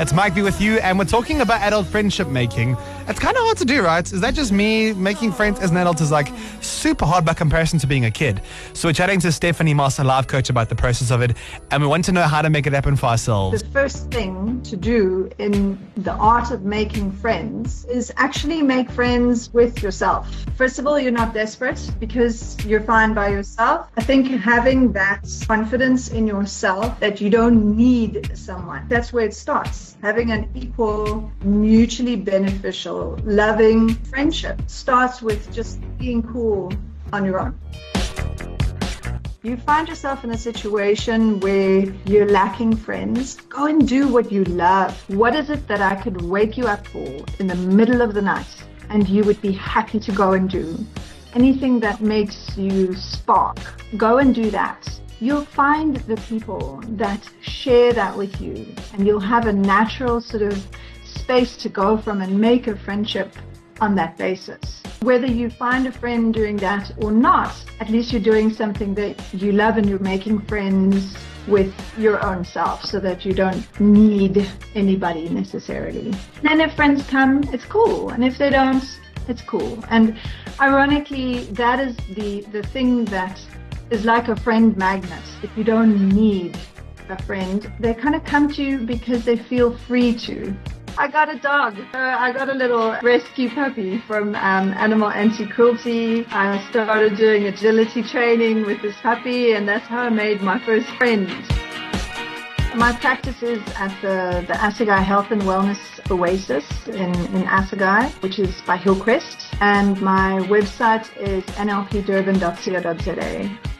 It's Mike B with you, and we're talking about adult friendship making. It's kind of hard to do, right? Is that just me? Making friends as an adult is like super hard by comparison to being a kid. So we're chatting to Stephanie Moss, a life coach, about the process of it, and we want to know how to make it happen for ourselves. The first thing to do in the art of making friends is actually make friends with yourself. First of all, you're not desperate because you're fine by yourself. I think having that confidence in yourself that you don't need someone, that's where it starts. Having an equal, mutually beneficial, loving friendship starts with just being cool on your own. You find yourself in a situation where you're lacking friends, go and do what you love. What is it that I could wake you up for in the middle of the night and you would be happy to go and do? Anything that makes you spark, go and do that. You'll find the people that share that with you and you'll have a natural sort of space to go from and make a friendship on that basis. Whether you find a friend doing that or not, at least you're doing something that you love and you're making friends with your own self so that you don't need anybody necessarily. And if friends come, it's cool. And if they don't, it's cool. And ironically, that is the, the thing that is like a friend magnet. If you don't need a friend, they kind of come to you because they feel free to. I got a dog. Uh, I got a little rescue puppy from um, Animal Anti-Cruelty. I started doing agility training with this puppy and that's how I made my first friend. My practice is at the, the Assagay Health and Wellness Oasis in, in Assagay, which is by Hillcrest. And my website is nlpdurban.co.za.